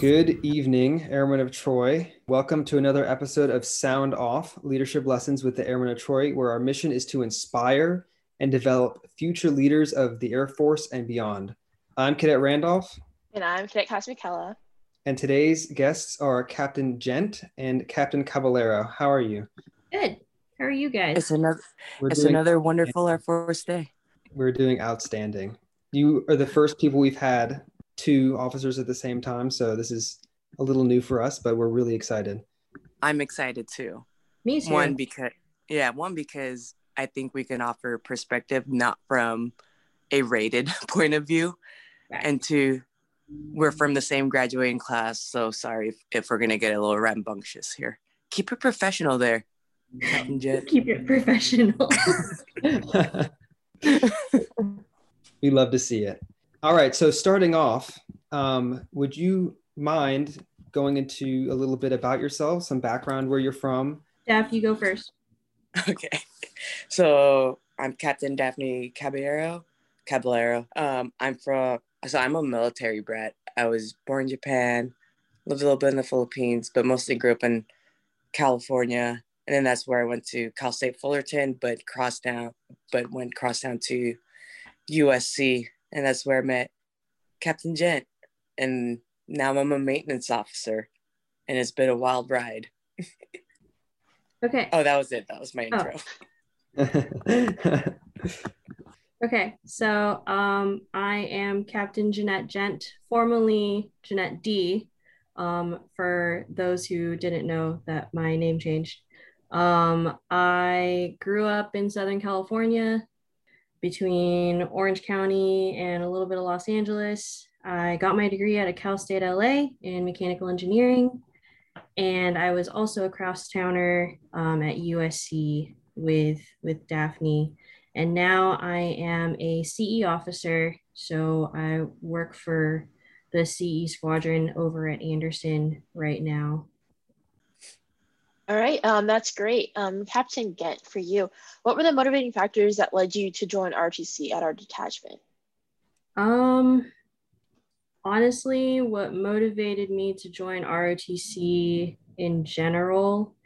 Good evening, Airmen of Troy. Welcome to another episode of Sound Off Leadership Lessons with the Airmen of Troy, where our mission is to inspire and develop future leaders of the Air Force and beyond. I'm Cadet Randolph. And I'm Cadet Casmicella. And today's guests are Captain Ghent and Captain Caballero. How are you? Good. How are you guys? It's another it's another wonderful Air Force day. We're doing outstanding. You are the first people we've had two officers at the same time. So this is a little new for us, but we're really excited. I'm excited too. Me too. One because yeah, one because I think we can offer perspective not from a rated point of view, right. and two, we're from the same graduating class. So sorry if, if we're gonna get a little rambunctious here. Keep it professional there, Keep it professional. we love to see it. All right. So starting off, um, would you mind going into a little bit about yourself, some background, where you're from? Daph, you go first. Okay. So I'm Captain Daphne Caballero. Caballero. Um, I'm from. So I'm a military brat. I was born in Japan, lived a little bit in the Philippines, but mostly grew up in California. And then that's where I went to Cal State Fullerton, but crossed down, but went cross down to USC and that's where I met Captain Ghent. And now I'm a maintenance officer, and it's been a wild ride. okay. Oh, that was it. That was my oh. intro. okay, so um, I am Captain Jeannette Ghent, formerly Jeannette D. Um, for those who didn't know that my name changed. Um, I grew up in Southern California, between Orange County and a little bit of Los Angeles. I got my degree at Cal State LA in mechanical engineering. And I was also a crosstowner um, at USC with, with Daphne. And now I am a CE officer. So I work for the CE squadron over at Andersen right now. All right, um, that's great. Um, Captain Ghent, for you, what were the motivating factors that led you to join ROTC at our detachment? Um, honestly, what motivated me to join ROTC in general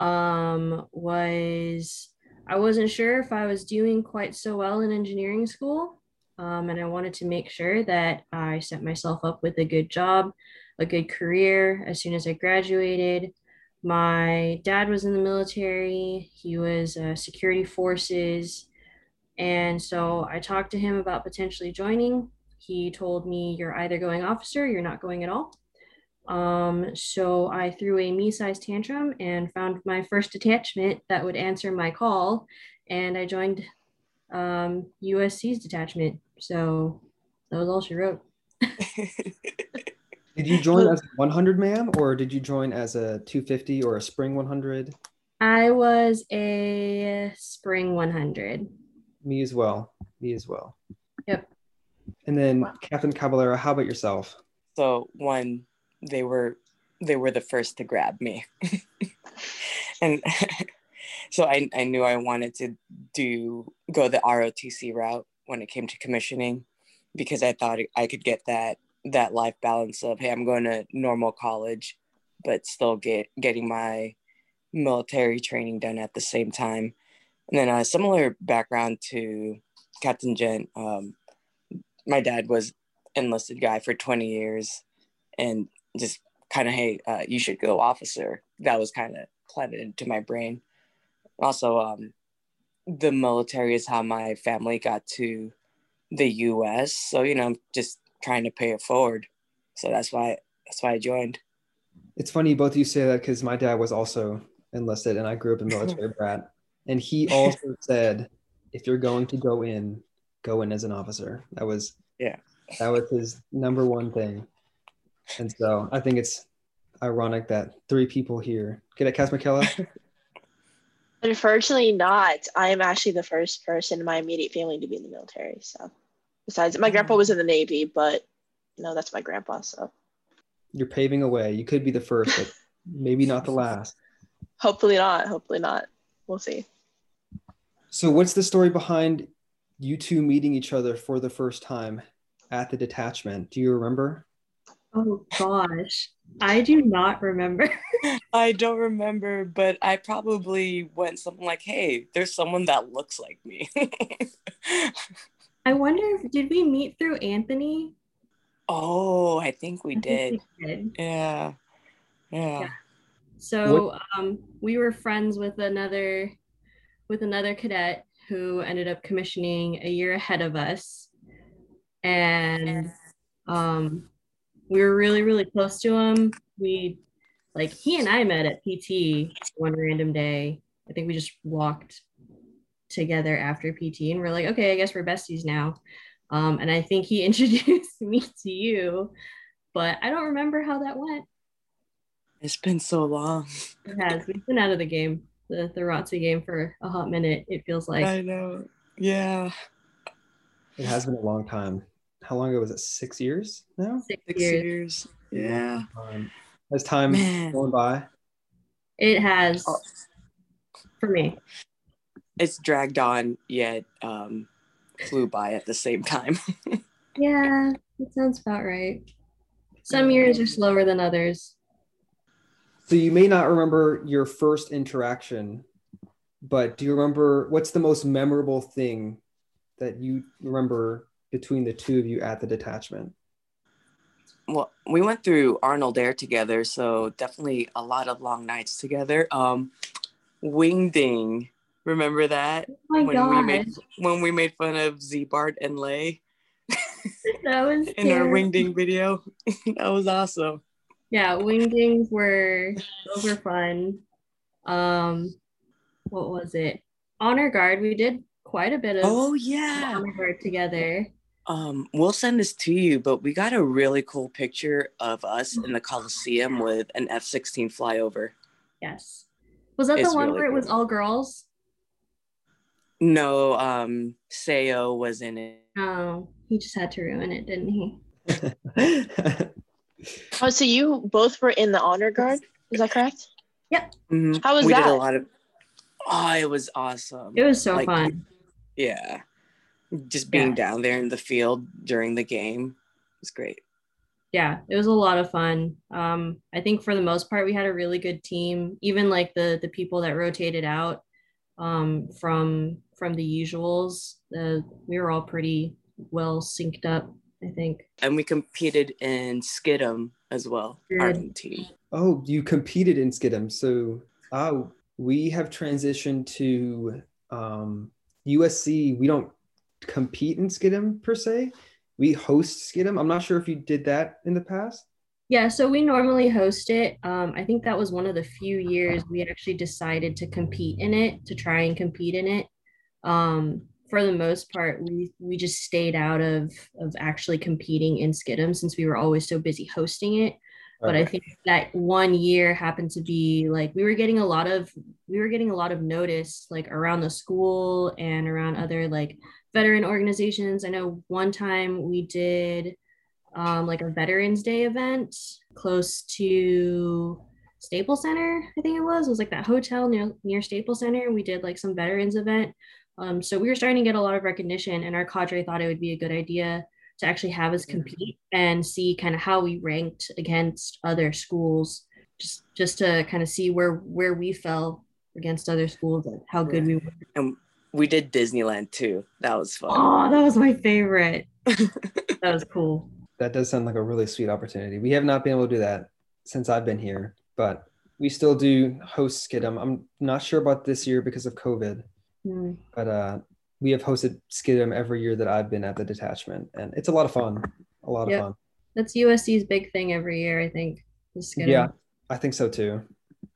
um, was I wasn't sure if I was doing quite so well in engineering school. Um, and I wanted to make sure that I set myself up with a good job, a good career as soon as I graduated. My dad was in the military, he was uh, security forces. And so I talked to him about potentially joining. He told me, You're either going officer, you're not going at all. Um, so I threw a me sized tantrum and found my first detachment that would answer my call. And I joined um, USC's detachment. So that was all she wrote. Did you join as a 100 ma'am, or did you join as a 250 or a spring 100? I was a spring 100. Me as well. Me as well. Yep. And then Captain Caballero, how about yourself? So one, they were they were the first to grab me, and so I I knew I wanted to do go the ROTC route when it came to commissioning, because I thought I could get that that life balance of hey i'm going to normal college but still get getting my military training done at the same time. And then a similar background to captain Ghent um, my dad was enlisted guy for 20 years and just kind of hey uh, you should go officer. That was kind of planted into my brain. Also um, the military is how my family got to the us so you know just trying to pay it forward. So that's why that's why I joined. It's funny both of you say that because my dad was also enlisted and I grew up a military brat. And he also said, if you're going to go in, go in as an officer. That was yeah. That was his number one thing. And so I think it's ironic that three people here. Get it, Cass McKella? Unfortunately not. I am actually the first person in my immediate family to be in the military. So Besides, my grandpa was in the Navy, but no, that's my grandpa. So you're paving a way. You could be the first, but maybe not the last. Hopefully not. Hopefully not. We'll see. So, what's the story behind you two meeting each other for the first time at the detachment? Do you remember? Oh gosh. I do not remember. I don't remember, but I probably went something like, "Hey, there's someone that looks like me." I wonder if did we meet through Anthony? oh, I think we I think did. we did. Yeah. Yeah. Yeah. So um, we were friends with another with another cadet who ended up commissioning a year ahead of us, and um, we were really really close to him. We like he and I met at PT one random day. I think we just walked together after PT, and we're like, okay, I guess we're besties now. Um, and I think he introduced me to you, but I don't remember how that went. It's been so long. It has. We've been out of the game, the the ROTC game for a hot minute. It feels like. I know. Yeah. It has been a long time. How long ago was it? Six years now? Six Six years. years. Yeah. Um, has time Man. gone by? It has Oh. for me. It's dragged on yet um flew by at the same time. Yeah, that sounds about right. Some years are slower than others. So you may not remember your first interaction, but do you remember what's the most memorable thing that you remember between the two of you at the detachment? well, we went through Arnold Air together, so definitely a lot of long nights together. Um Wingding. Remember that? Oh my when we made when we made fun of Z Bart and Lay that was in our. Wingding video. that was awesome. Yeah, wingdings were those were fun. Um, what was it? Honor guard. We did quite a bit of Oh yeah. honor guard together. Um, we'll send this to you, but we got a really cool picture of us in the Coliseum with an F 16 flyover. Yes. Was that It's the one really where it was all girls? No, um, Sayo was in it. Oh, he just had to ruin it, didn't he? Oh, so you both were in the honor guard? Is that correct? Mhm. How was that? we did a lot of. Oh, it was awesome. It was so Like, fun. Yeah, just being Yeah. down there in the field during the game was great. Yeah, it was a lot of fun. Um, I think for the most part we had a really good team. Even like the the people that rotated out um, from from the usuals, uh, we were all pretty well synced up. I think. And we competed in Skidum as well, our team. oh, you competed in Skidum. So uh, we have transitioned to um, USC. We don't compete in Skidum per se. We host Skidum. I'm not sure if you did that in the past. Yeah, so we normally host it. Um, I think that was one of the few years we actually decided to compete in it, to try and compete in it. Um, for the most part, we we just stayed out of of actually competing in Skidum since we were always so busy hosting it. But I think that one year happened to be like we were getting a lot of we were getting a lot of notice like around the school and around other like veteran organizations. I know one time we did um, like a Veterans Day event close to Staples Center. I think it was. It was like that hotel near near Staples Center. We did like some veterans event. Um, so we were starting to get a lot of recognition, and our cadre thought it would be a good idea to actually have us compete and see kind of how we ranked against other schools, just just to kind of see where where we fell against other schools and how good we were. And we did Disneyland too. That was fun. Oh, that was my favorite. that was cool. That does sound like a really sweet opportunity. We have not been able to do that since I've been here, but we still do host Skidum. I'm not sure about this year because of COVID, Hmm. but uh, we have hosted Skidum every year that I've been at the detachment, and it's a lot of fun. A lot Yep. of fun. That's USC's big thing every year, I think. Skidum. Yeah, I think so too.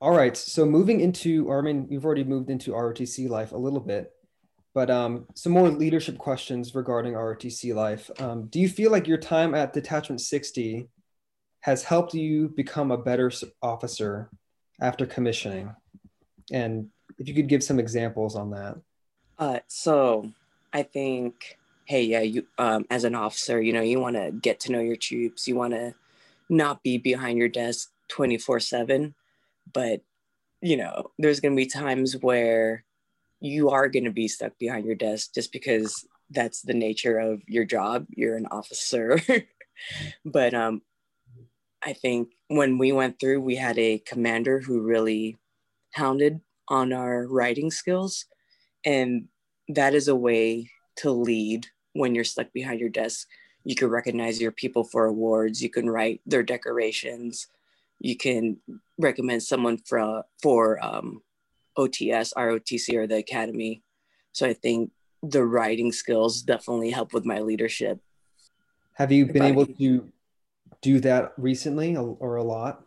All right, so moving into, or I mean, you've already moved into ROTC life a little bit, but um, some more leadership questions regarding ROTC life. Um, do you feel like your time at Detachment 60 has helped you become a better officer after commissioning? And if you could give some examples on that. Uh, so I think, hey, yeah, you um, as an officer, you know, you want to get to know your troops. You want to not be behind your desk twenty four seven, but you know, there's gonna be times where you are gonna be stuck behind your desk just because that's the nature of your job. You're an officer, but um, I think when we went through, we had a commander who really hounded on our writing skills. And that is a way to lead when you're stuck behind your desk. You can recognize your people for awards, you can write their decorations, you can recommend someone for, for um, OTS, ROTC, or the academy. So I think the writing skills definitely help with my leadership. Have you been able to do that recently or a lot?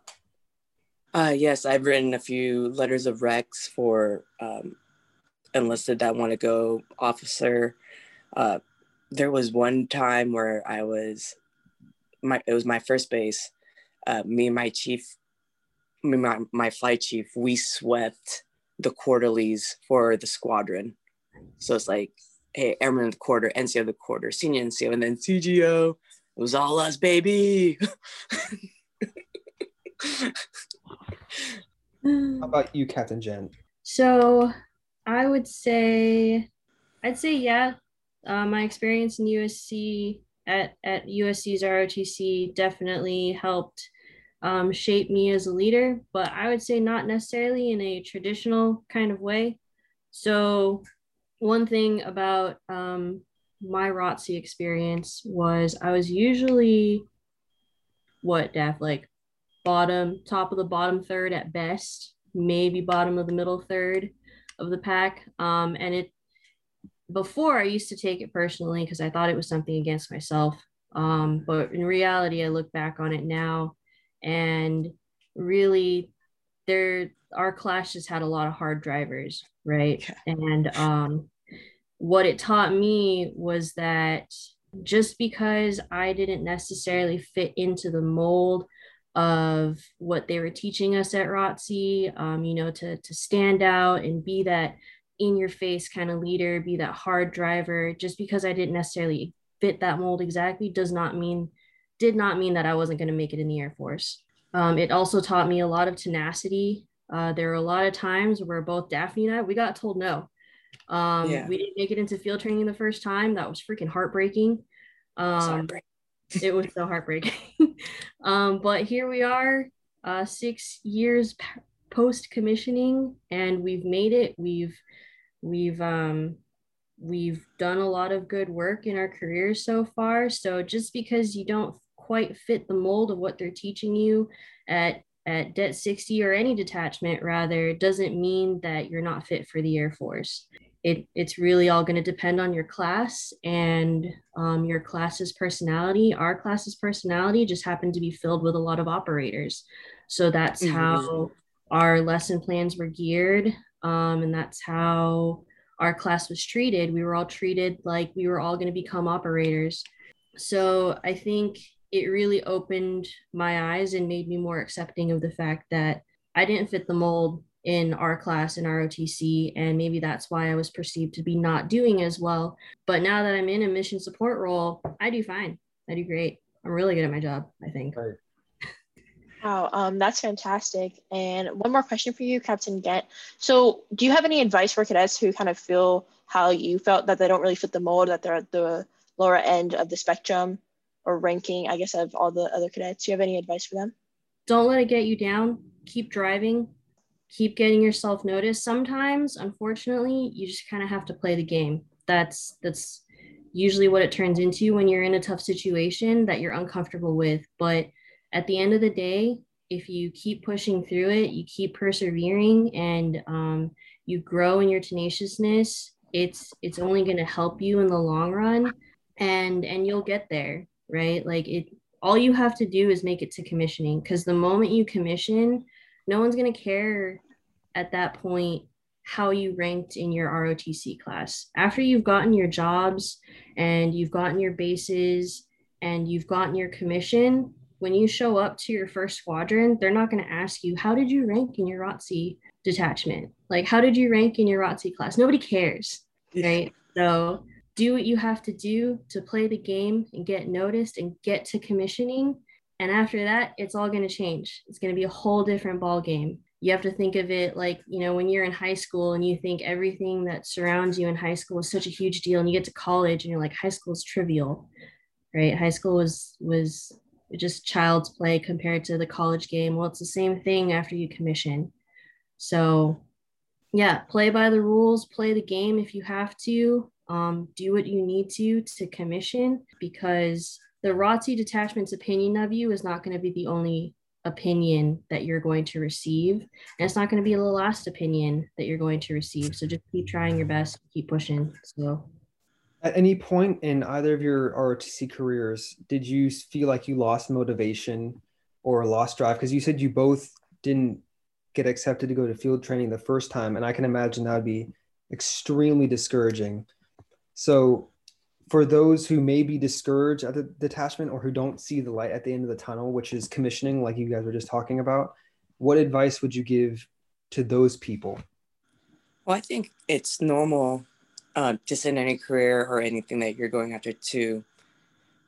Uh, yes, I've written a few letters of recs for um, enlisted that want to go officer. Uh, there was one time where I was my it was my first base. Uh, me and my chief, me my, my flight chief, we swept the quarterlies for the squadron. So it's like, hey, airman of the quarter, NCO of the quarter, senior NCO, and then CGO. It was all us, baby. How about you, Captain Ghent? So I would say, I'd say, yeah, uh, my experience in USC at, at USC's ROTC definitely helped um, shape me as a leader, but I would say not necessarily in a traditional kind of way. So, one thing about um, my ROTC experience was I was usually what, Daph, like bottom, top of the bottom third at best, maybe bottom of the middle third of the pack. Um, and it before I used to take it personally because I thought it was something against myself. Um, but in reality, I look back on it now and really there our class just had a lot of hard drivers, right? Yeah. And um, what it taught me was that just because I didn't necessarily fit into the mold of what they were teaching us at ROTC, um, you know, to, to stand out and be that in your face kind of leader, be that hard driver. Just because I didn't necessarily fit that mold exactly does not mean, did not mean that I wasn't going to make it in the Air Force. Um, it also taught me a lot of tenacity. Uh, there were a lot of times where both Daphne and I, we got told no. Um, yeah. We didn't make it into field training the first time. That was freaking heartbreaking. Um, it was so heartbreaking. um, but here we are, uh, six years p- post commissioning, and we've made it. We've we've um, we've done a lot of good work in our careers so far. So just because you don't quite fit the mold of what they're teaching you at at det 60 or any detachment rather doesn't mean that you're not fit for the air force it, it's really all going to depend on your class and um, your class's personality. Our class's personality just happened to be filled with a lot of operators. So that's mm-hmm. how our lesson plans were geared. Um, and that's how our class was treated. We were all treated like we were all going to become operators. So I think it really opened my eyes and made me more accepting of the fact that I didn't fit the mold in our class in ROTC, and maybe that's why I was perceived to be not doing as well. But now that I'm in a mission support role, I do fine. I do great. I'm really good at my job, I think. Right. Wow, um, that's fantastic. And one more question for you, Captain Ghent. So, do you have any advice for cadets who kind of feel how you felt that they don't really fit the mold, that they're at the lower end of the spectrum or ranking, I guess, of all the other cadets? Do you have any advice for them? Don't let it get you down. Keep driving keep getting yourself noticed sometimes unfortunately you just kind of have to play the game that's that's usually what it turns into when you're in a tough situation that you're uncomfortable with but at the end of the day if you keep pushing through it you keep persevering and um, you grow in your tenaciousness it's it's only going to help you in the long run and and you'll get there right like it all you have to do is make it to commissioning because the moment you commission no one's going to care at that point how you ranked in your ROTC class. After you've gotten your jobs and you've gotten your bases and you've gotten your commission, when you show up to your first squadron, they're not going to ask you, How did you rank in your ROTC detachment? Like, how did you rank in your ROTC class? Nobody cares, right? So, do what you have to do to play the game and get noticed and get to commissioning and after that, it's all going to change. It's going to be a whole different ball game. You have to think of it like, you know, when you're in high school and you think everything that surrounds you in high school is such a huge deal and you get to college and you're like high school is trivial. Right? High school was was just child's play compared to the college game. Well, it's the same thing after you commission. So, yeah, play by the rules, play the game if you have to, um, do what you need to to commission because the ROTC detachment's opinion of you is not going to be the only opinion that you're going to receive. And it's not going to be the last opinion that you're going to receive. So just keep trying your best, keep pushing. So at any point in either of your ROTC careers, did you feel like you lost motivation or lost drive? Because you said you both didn't get accepted to go to field training the first time. And I can imagine that would be extremely discouraging. So, for those who may be discouraged at the detachment or who don't see the light at the end of the tunnel, which is commissioning, like you guys were just talking about, what advice would you give to those people? Well, I think it's normal uh, just in any career or anything that you're going after to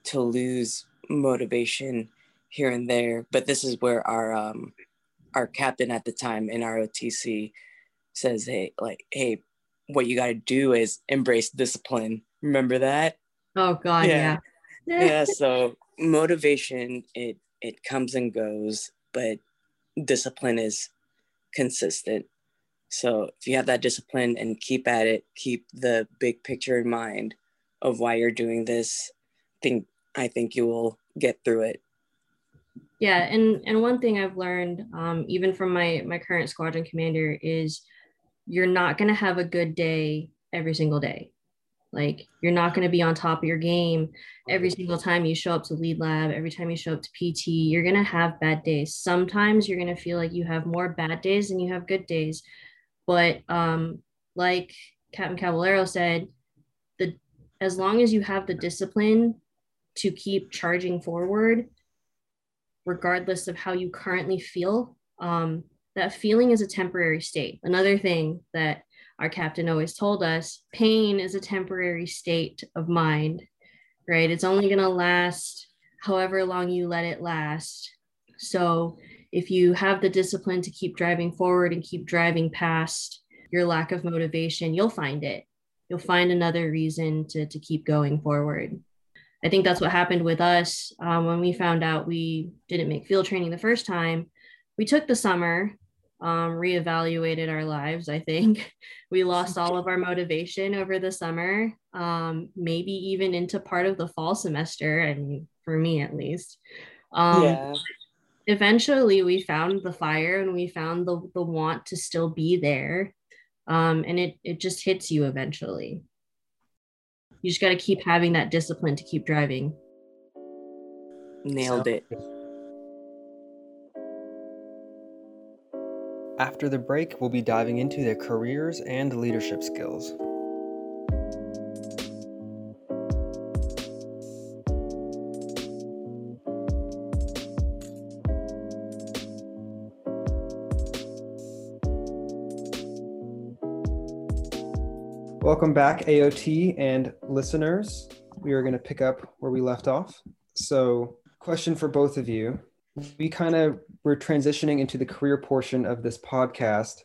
to lose motivation here and there but this is where our um our captain at the time in ROTC says hey like hey what you got to do is embrace discipline. Remember that? Oh god yeah. yeah, yeah so motivation it it comes and goes but discipline is consistent. So if you have that discipline and keep at it, keep the big picture in mind of why you're doing this, think I think you will get through it. Yeah, and and one thing I've learned, um, even from my my current squadron commander, is you're not gonna have a good day every single day. Like you're not going to be on top of your game every single time you show up to lead lab, every time you show up to PT. You're going to have bad days. Sometimes you're going to feel like you have more bad days than you have good days. But um, like Captain Caballero said, the as long as you have the discipline to keep charging forward, regardless of how you currently feel, um, that feeling is a temporary state. Another thing that our captain always told us pain is a temporary state of mind, right? It's only going to last however long you let it last. So if you have the discipline to keep driving forward and keep driving past your lack of motivation, you'll find it. You'll find another reason to, to keep going forward. I think that's what happened with us um, when we found out we didn't make field training the first time. We took the summer, um, reevaluated our lives. I think we lost all of our motivation over the summer, um, maybe even into part of the fall semester. I mean, for me at least. Um, yeah eventually we found the fire and we found the, the want to still be there um, and it, it just hits you eventually you just got to keep having that discipline to keep driving nailed it after the break we'll be diving into their careers and leadership skills Welcome back, AOT and listeners. We are going to pick up where we left off. So, question for both of you. We kind of were transitioning into the career portion of this podcast,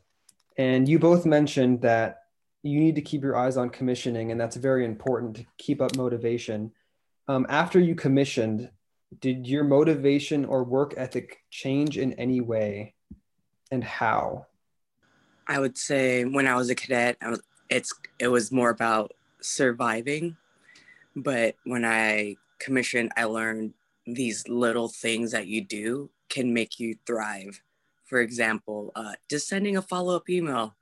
and you both mentioned that you need to keep your eyes on commissioning, and that's very important to keep up motivation. Um, after you commissioned, did your motivation or work ethic change in any way, and how? I would say when I was a cadet, was it's it was more about surviving but when i commissioned i learned these little things that you do can make you thrive for example uh, just sending a follow-up email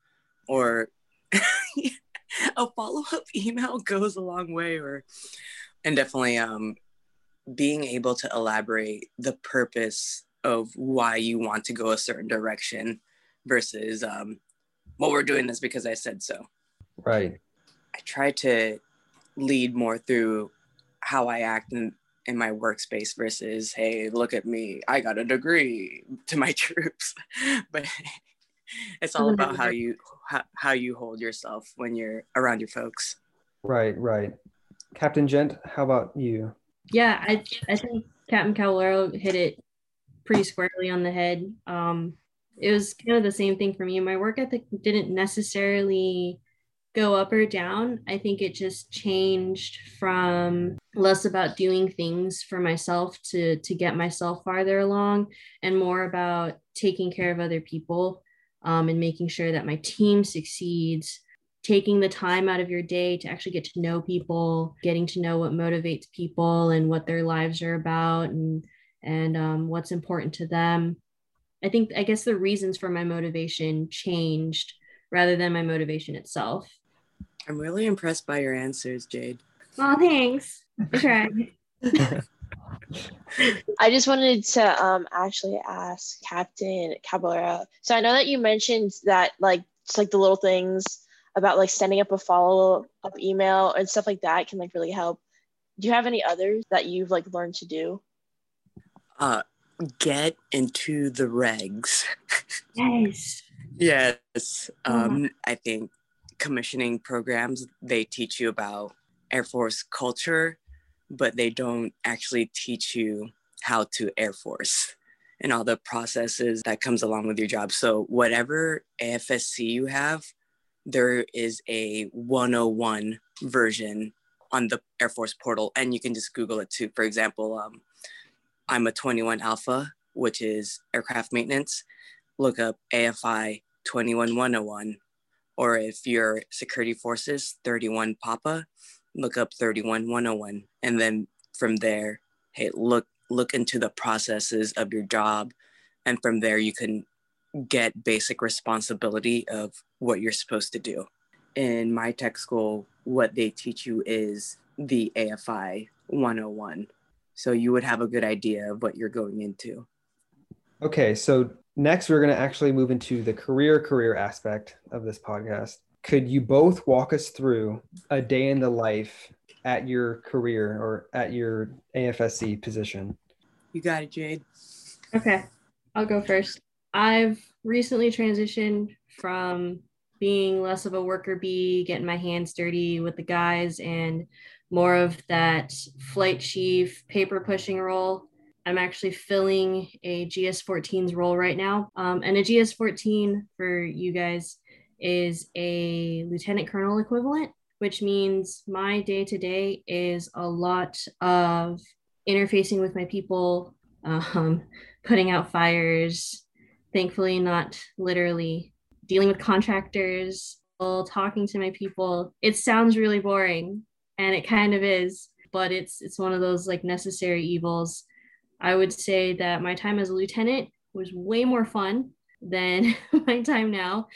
or a follow-up email goes a long way or and definitely um, being able to elaborate the purpose of why you want to go a certain direction versus um, well we're doing this because i said so Right. I try to lead more through how I act in, in my workspace versus, hey, look at me, I got a degree to my troops. but it's all about how you how, how you hold yourself when you're around your folks. Right, right. Captain Ghent, how about you? Yeah, I I think Captain Caballero hit it pretty squarely on the head. Um, it was kind of the same thing for me. My work ethic didn't necessarily go up or down. I think it just changed from less about doing things for myself to to get myself farther along and more about taking care of other people um, and making sure that my team succeeds taking the time out of your day to actually get to know people getting to know what motivates people and what their lives are about and and um, what's important to them i think i guess the reasons for my motivation changed rather than my motivation itself I'm really impressed by your answers, Jade. Well, thanks. I tried. I just wanted to um, actually ask Captain Caballero. So I know that you mentioned that like it's like the little things about like sending up a follow up email and stuff like that can like really help. Do you have any others that you've like learned to do? Uh, get into the regs. Yes. yes. Um, I think commissioning programs, they teach you about Air Force culture, but they don't actually teach you how to Air Force and all the processes that comes along with your job. So whatever AFSC you have, there is a 101 version on the Air Force portal, and you can just Google it too. For example, um, I'm a 21 Alpha, which is aircraft maintenance. Look up AFI 21101 or if you're security forces 31 papa look up 31101 and then from there hey look look into the processes of your job and from there you can get basic responsibility of what you're supposed to do. In my tech school what they teach you is the afi 101 so you would have a good idea of what you're going into okay so Next, we're going to actually move into the career career aspect of this podcast. Could you both walk us through a day in the life at your career or at your AFSC position? You got it, Jade. Okay, I'll go first. I've recently transitioned from being less of a worker bee, getting my hands dirty with the guys, and more of that flight chief paper pushing role I'm actually filling a GS14's role right now. Um, and a GS14 for you guys is a lieutenant colonel equivalent, which means my day to day is a lot of interfacing with my people, um, putting out fires, thankfully, not literally dealing with contractors, talking to my people. It sounds really boring, and it kind of is, but it's it's one of those like necessary evils I would say that my time as a lieutenant was way more fun than my time now.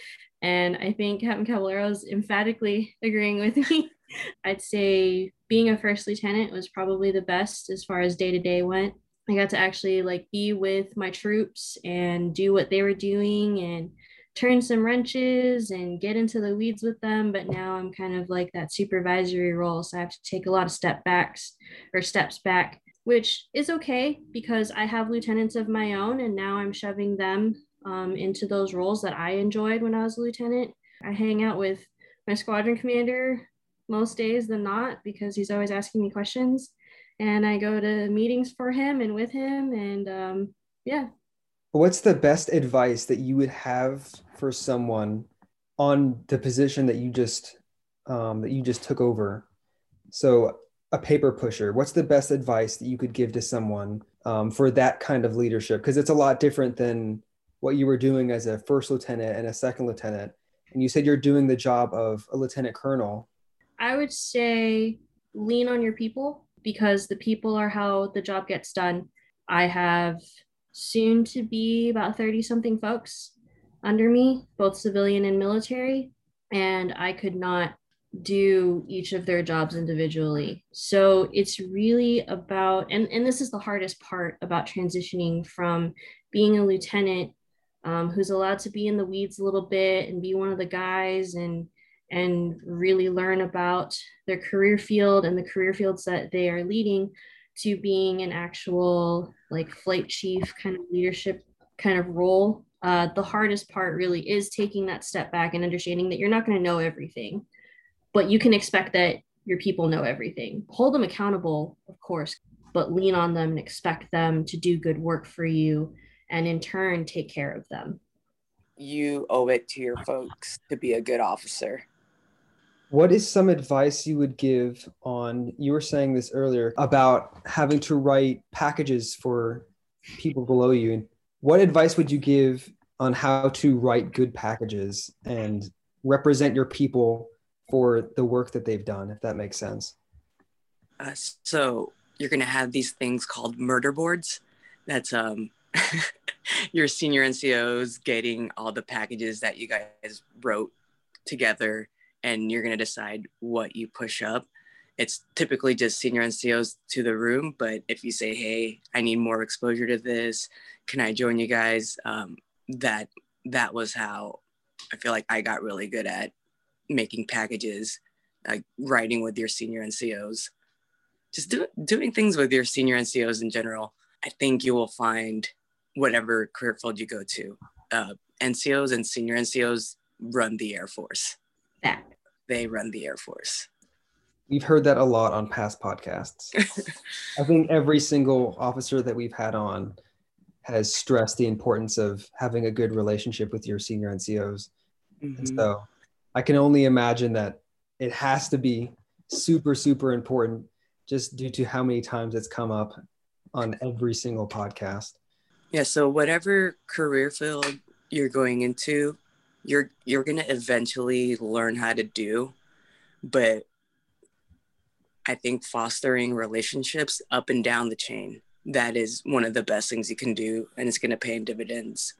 And I think Captain Caballero is emphatically agreeing with me. I'd say being a first lieutenant was probably the best as far as day to day went. I got to actually like be with my troops and do what they were doing and turn some wrenches and get into the weeds with them. But now I'm kind of like that supervisory role. So I have to take a lot of step backs or steps back which is okay because I have lieutenants of my own and now I'm shoving them um, into those roles that I enjoyed when I was a lieutenant. I hang out with my squadron commander most days than not because he's always asking me questions. And I go to meetings for him and with him. And um, yeah. What's the best advice that you would have for someone on the position that you just um, that you just took over? So a paper pusher? What's the best advice that you could give to someone um, for that kind of leadership? Because it's a lot different than what you were doing as a first lieutenant and a second lieutenant. And you said you're doing the job of a lieutenant colonel. I would say lean on your people because the people are how the job gets done. I have soon to be about 30 something folks under me both civilian and military and i could not do each of their jobs individually. So it's really about, and, and this is the hardest part about transitioning from being a lieutenant um, who's allowed to be in the weeds a little bit and be one of the guys and and really learn about their career field and the career fields that they are leading to being an actual like flight chief kind of leadership kind of role uh, the hardest part really is taking that step back and understanding that you're not going to know everything but you can expect that your people know everything. Hold them accountable, of course, but lean on them and expect them to do good work for you and in turn take care of them. You owe it to your folks to be a good officer. What is some advice you would give on? You were saying this earlier about having to write packages for people below you. What advice would you give on how to write good packages and represent your people for the work that they've done, if that makes sense? Uh, so you're going to have these things called murder boards. That's um, your senior NCOs getting all the packages that you guys wrote together, and you're going to decide what you push up. It's typically just senior NCOs to the room, but if you say, "Hey, I need more exposure to this. Can I join you guys?" Um, that that was how I feel like I got really good at making packages, like writing with your senior NCOs just do, doing things with your senior NCOs in general, I think you will find whatever career field you go to. Uh, NCOs and senior NCOs run the Air Force. Yeah. They run the Air Force. We've heard that a lot on past podcasts. I think every single officer that we've had on has stressed the importance of having a good relationship with your senior NCOs. Mm-hmm. And so I can only imagine that it has to be super, super important just due to how many times it's come up on every single podcast. Yeah, so whatever career field you're going into, you're you're going to eventually learn how to do, but I think fostering relationships up and down the chain that is one of the best things you can do and it's going to pay in dividends.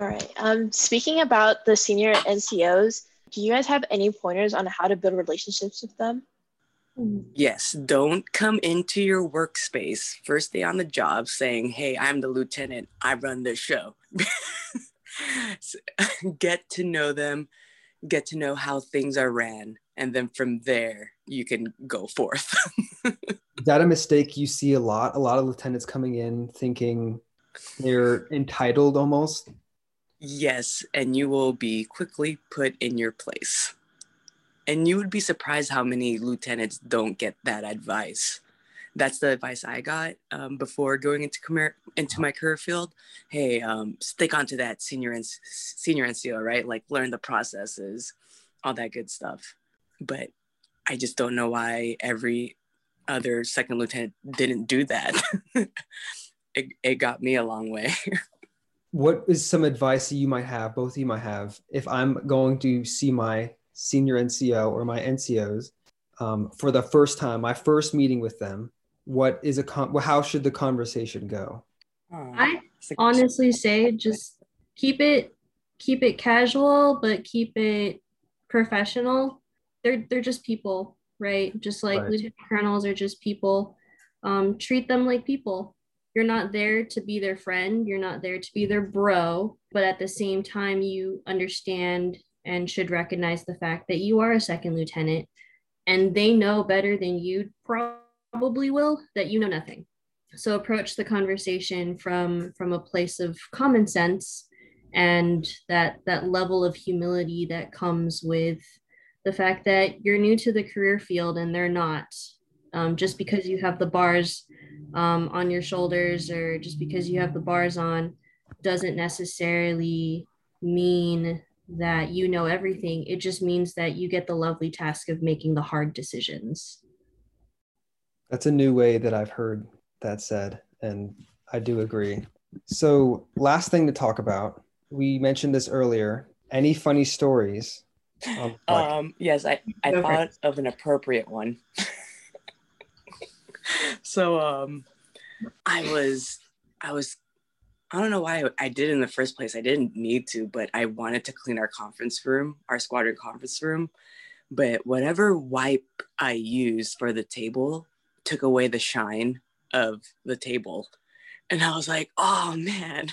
All right. Um, speaking about the senior NCOs, do you guys have any pointers on how to build relationships with them? Yes, don't come into your workspace first day on the job saying, Hey, I'm the lieutenant, I run this show. get to know them, get to know how things are ran, and then from there you can go forth. Is that a mistake you see a lot? A lot of lieutenants coming in thinking they're entitled almost? Yes, and you will be quickly put in your place. And you would be surprised how many lieutenants don't get that advice. That's the advice i got um, before going into career, into my career field. Hey um, stick onto that senior and senior nco right? Like learn the processes all that good stuff. But i just don't know why every other second lieutenant didn't do that. It, it got me a long way what is some advice that you might have both of you might have if i'm going to see my senior NCO or my NCOs um, for the first time, my first meeting with them, what is a con- how should the conversation go? I honestly say just keep it keep it casual, but keep it professional. They're they're just people, right? Just like right. lieutenant colonels are just people. Um, treat them like people. You're not there to be their friend. You're not there to be their bro, but at the same time, you understand and should recognize the fact that you are a second lieutenant and they know better than you probably will that you know nothing. So approach the conversation from from a place of common sense and that that level of humility that comes with the fact that you're new to the career field and they're not um, just because you have the bars um, on your shoulders or just because you have the bars on doesn't necessarily mean that you know everything. It just means that you get the lovely task of making the hard decisions. That's a new way that I've heard that said, and I do agree. So, last thing to talk about, we mentioned this earlier. Any funny stories? Um, yes, I, I thought of an appropriate one. so um I was I was I don't know why I did in the first place. I didn't need to, but I wanted to clean our conference room, our squadron conference room. But whatever wipe I used for the table took away the shine of the table. And I was like, oh man.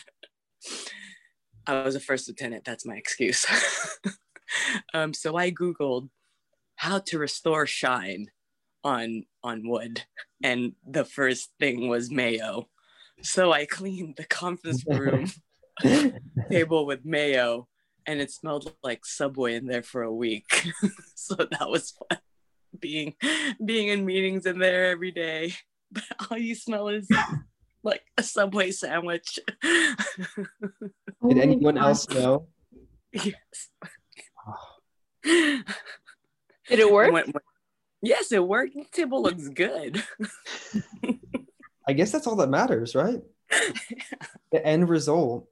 I was a first lieutenant. That's my excuse. um, so I Googled how to restore shine on on wood. And the first thing was mayo. So I cleaned the conference room table with mayo and it smelled like Subway in there for a week. so that was fun being being in meetings in there every day. But all you smell is like a Subway sandwich. Did anyone else know? Yes. Did it work? When- when- yes, it worked. The table looks good. I guess that's all that matters, right? the end result.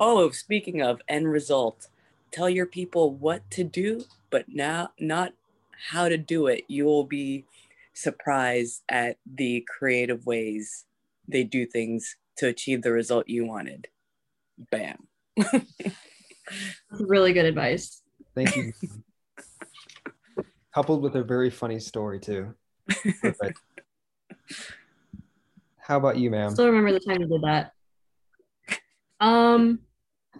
oh, speaking of end result, tell your people what to do, but now not how to do it. You will be surprised at the creative ways they do things to achieve the result you wanted. Bam. Really good advice. Thank you. Coupled with a very funny story too. Perfect. How about you, ma'am? Still remember the time you did that. Um,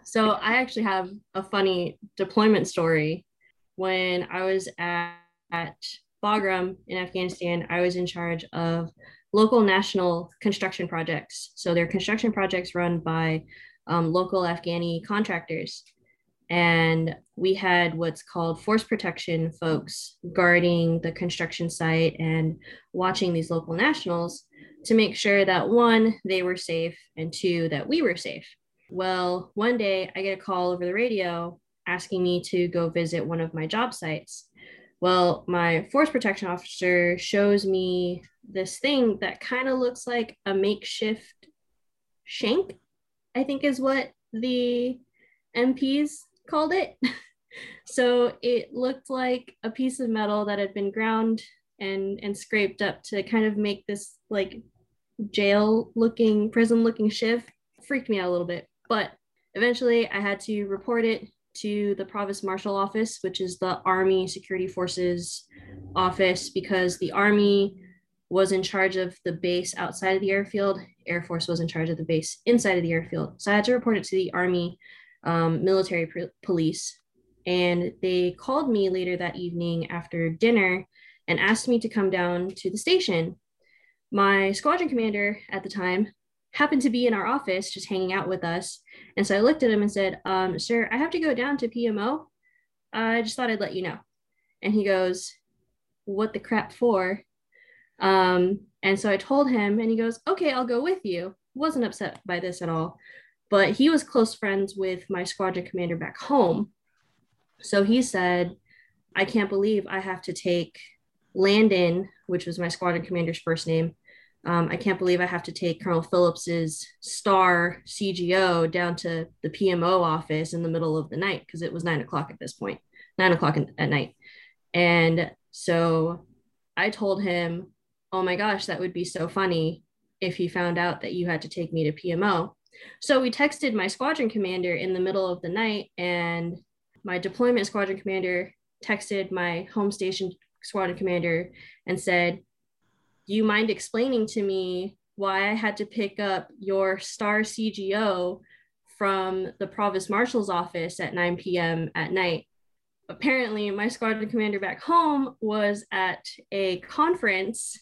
so I actually have a funny deployment story. When I was at, at Bagram in Afghanistan, I was in charge of local national construction projects. So they're construction projects run by um, local Afghani contractors. And we had what's called force protection folks guarding the construction site and watching these local nationals to make sure that one, they were safe, and two, that we were safe. Well, one day I get a call over the radio asking me to go visit one of my job sites. Well, my force protection officer shows me this thing that kind of looks like a makeshift shank, I think is what the MPs called it. so it looked like a piece of metal that had been ground and and scraped up to kind of make this like jail looking prison looking shift freaked me out a little bit but eventually i had to report it to the provost marshal office which is the army security forces office because the army was in charge of the base outside of the airfield. Air force was in charge of the base inside of the airfield. So i had to report it to the army um, military pr- police and they called me later that evening after dinner and asked me to come down to the station. My squadron commander at the time happened to be in our office just hanging out with us. And so I looked at him and said, um, Sir, I have to go down to PMO. I just thought I'd let you know. And he goes, What the crap for? Um, and so I told him, and he goes, Okay, I'll go with you. Wasn't upset by this at all. But he was close friends with my squadron commander back home. So he said, I can't believe I have to take Landon, which was my squadron commander's first name. Um, I can't believe I have to take Colonel Phillips's star CGO down to the PMO office in the middle of the night because it was nine o'clock at this point, nine o'clock in, at night. And so I told him, Oh my gosh, that would be so funny if he found out that you had to take me to PMO. So we texted my squadron commander in the middle of the night, and my deployment squadron commander texted my home station squadron commander and said, Do you mind explaining to me why I had to pick up your star CGO from the provost marshal's office at 9 p.m. at night? Apparently, my squadron commander back home was at a conference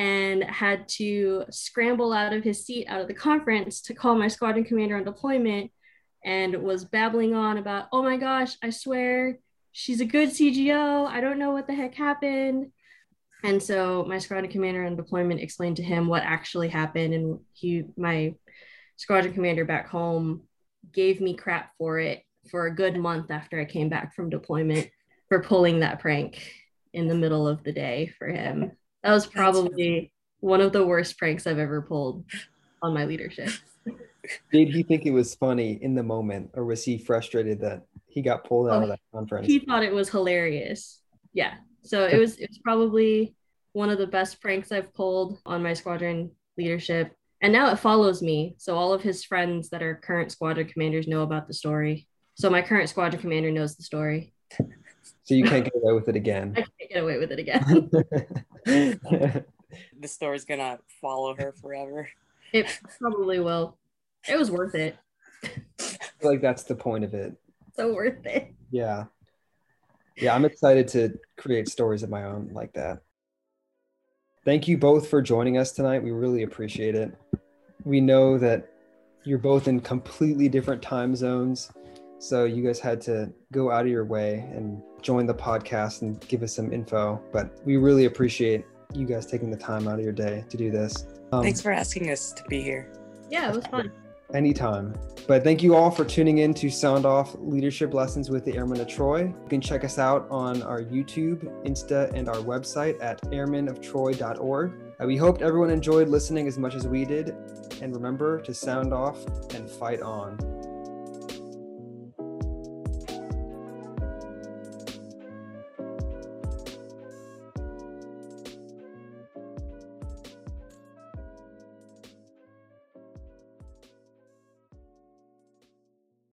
and had to scramble out of his seat out of the conference to call my squadron commander on deployment and was babbling on about, oh my gosh, I swear she's a good CGO. I don't know what the heck happened. And so my squadron commander on deployment explained to him what actually happened. And he, my squadron commander back home, gave me crap for it for a good month after I came back from deployment for pulling that prank in the middle of the day for him. That was probably one of the worst pranks I've ever pulled on my leadership. Did he think it was funny in the moment, or was he frustrated that he got pulled out Oh, of that conference? he thought it was hilarious. Yeah. So it was it was probably one of the best pranks I've pulled on my squadron leadership. And now it follows me. So all of his friends that are current squadron commanders know about the story. So my current squadron commander knows the story. So you can't get away with it again. I can't get away with it again. The story's gonna follow her forever. it probably will. It was worth it. I feel like that's the point of it. So worth it. Yeah. Yeah, I'm excited to create stories of my own like that. Thank you both for joining us tonight. We really appreciate it. We know that you're both in completely different time zones. So you guys had to go out of your way and join the podcast and give us some info. But we really appreciate you guys taking the time out of your day to do this. Um, Thanks for asking us to be here. Yeah, it was fun. Anytime. But thank you all for tuning in to Sound Off Leadership Lessons with the Airmen of Troy. You can check us out on our YouTube, Insta, and our website at airmenoftroy.org. Uh, we hoped everyone enjoyed listening as much as we did. And remember to sound off and fight on.